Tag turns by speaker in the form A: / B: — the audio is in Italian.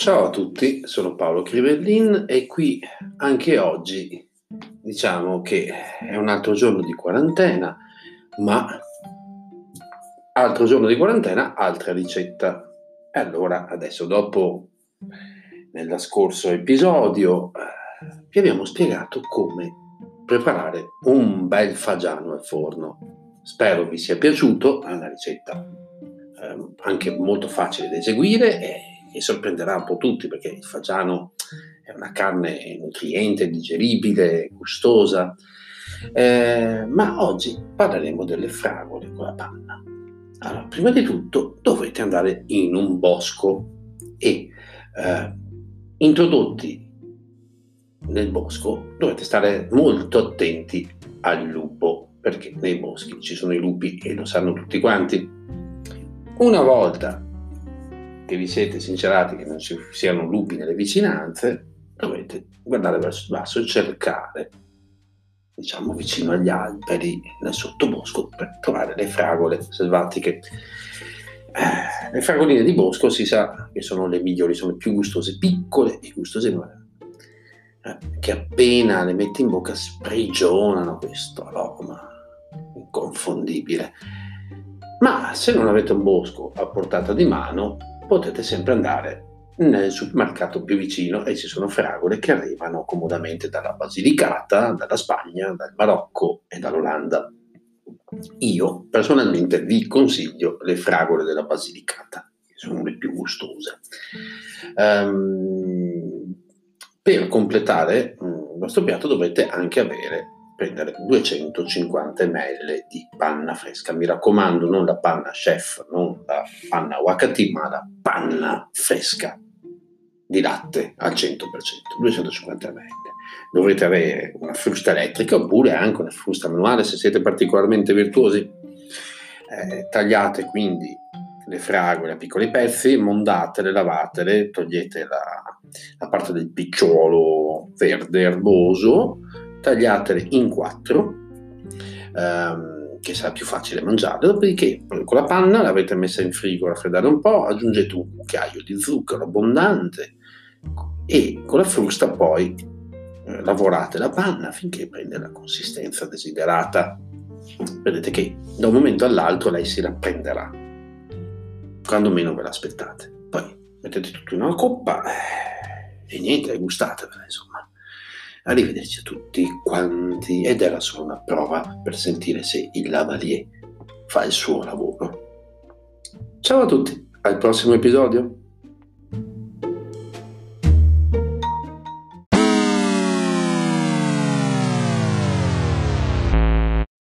A: Ciao a tutti, sono Paolo Crivellin e qui anche oggi diciamo che è un altro giorno di quarantena, ma altro giorno di quarantena, altra ricetta. E allora adesso dopo nello scorso episodio eh, vi abbiamo spiegato come preparare un bel fagiano al forno. Spero vi sia piaciuto, è una ricetta eh, anche molto facile da eseguire e e sorprenderà un po' tutti perché il fagiano è una carne nutriente, digeribile, gustosa. Eh, ma oggi parleremo delle fragole con la panna. Allora, prima di tutto dovete andare in un bosco e eh, introdotti nel bosco dovete stare molto attenti al lupo perché nei boschi ci sono i lupi e lo sanno tutti quanti. Una volta che vi siete sincerati che non ci siano lupi nelle vicinanze, dovete guardare verso il basso e cercare, diciamo vicino agli alberi, nel sottobosco, per trovare le fragole selvatiche. Eh, le fragoline di bosco si sa che sono le migliori, sono le più gustose, piccole e gustose, ma eh, che appena le metti in bocca sprigionano questo aroma inconfondibile. Ma se non avete un bosco a portata di mano, potete sempre andare nel supermercato più vicino e ci sono fragole che arrivano comodamente dalla Basilicata, dalla Spagna, dal Marocco e dall'Olanda. Io personalmente vi consiglio le fragole della Basilicata, che sono le più gustose. Um, per completare il vostro piatto dovete anche avere prendere 250 ml di panna fresca. Mi raccomando, non la panna chef, non la panna wakati, ma la panna fresca di latte al 100%, 250 ml. Dovrete avere una frusta elettrica oppure anche una frusta manuale se siete particolarmente virtuosi. Eh, tagliate quindi le fragole a piccoli pezzi, mondatele, lavatele, togliete la, la parte del picciolo verde erboso, tagliatele in quattro, ehm, che sarà più facile mangiare. Dopodiché, con la panna l'avete messa in frigo a raffreddare un po', aggiungete un cucchiaio di zucchero abbondante e con la frusta poi eh, lavorate la panna finché prende la consistenza desiderata. Vedete che da un momento all'altro lei si rapprenderà, quando meno ve l'aspettate. Poi mettete tutto in una coppa eh, e niente, gustatevela insomma. Arrivederci a tutti quanti ed era solo una prova per sentire se il lavalier fa il suo lavoro. Ciao a tutti, al prossimo episodio.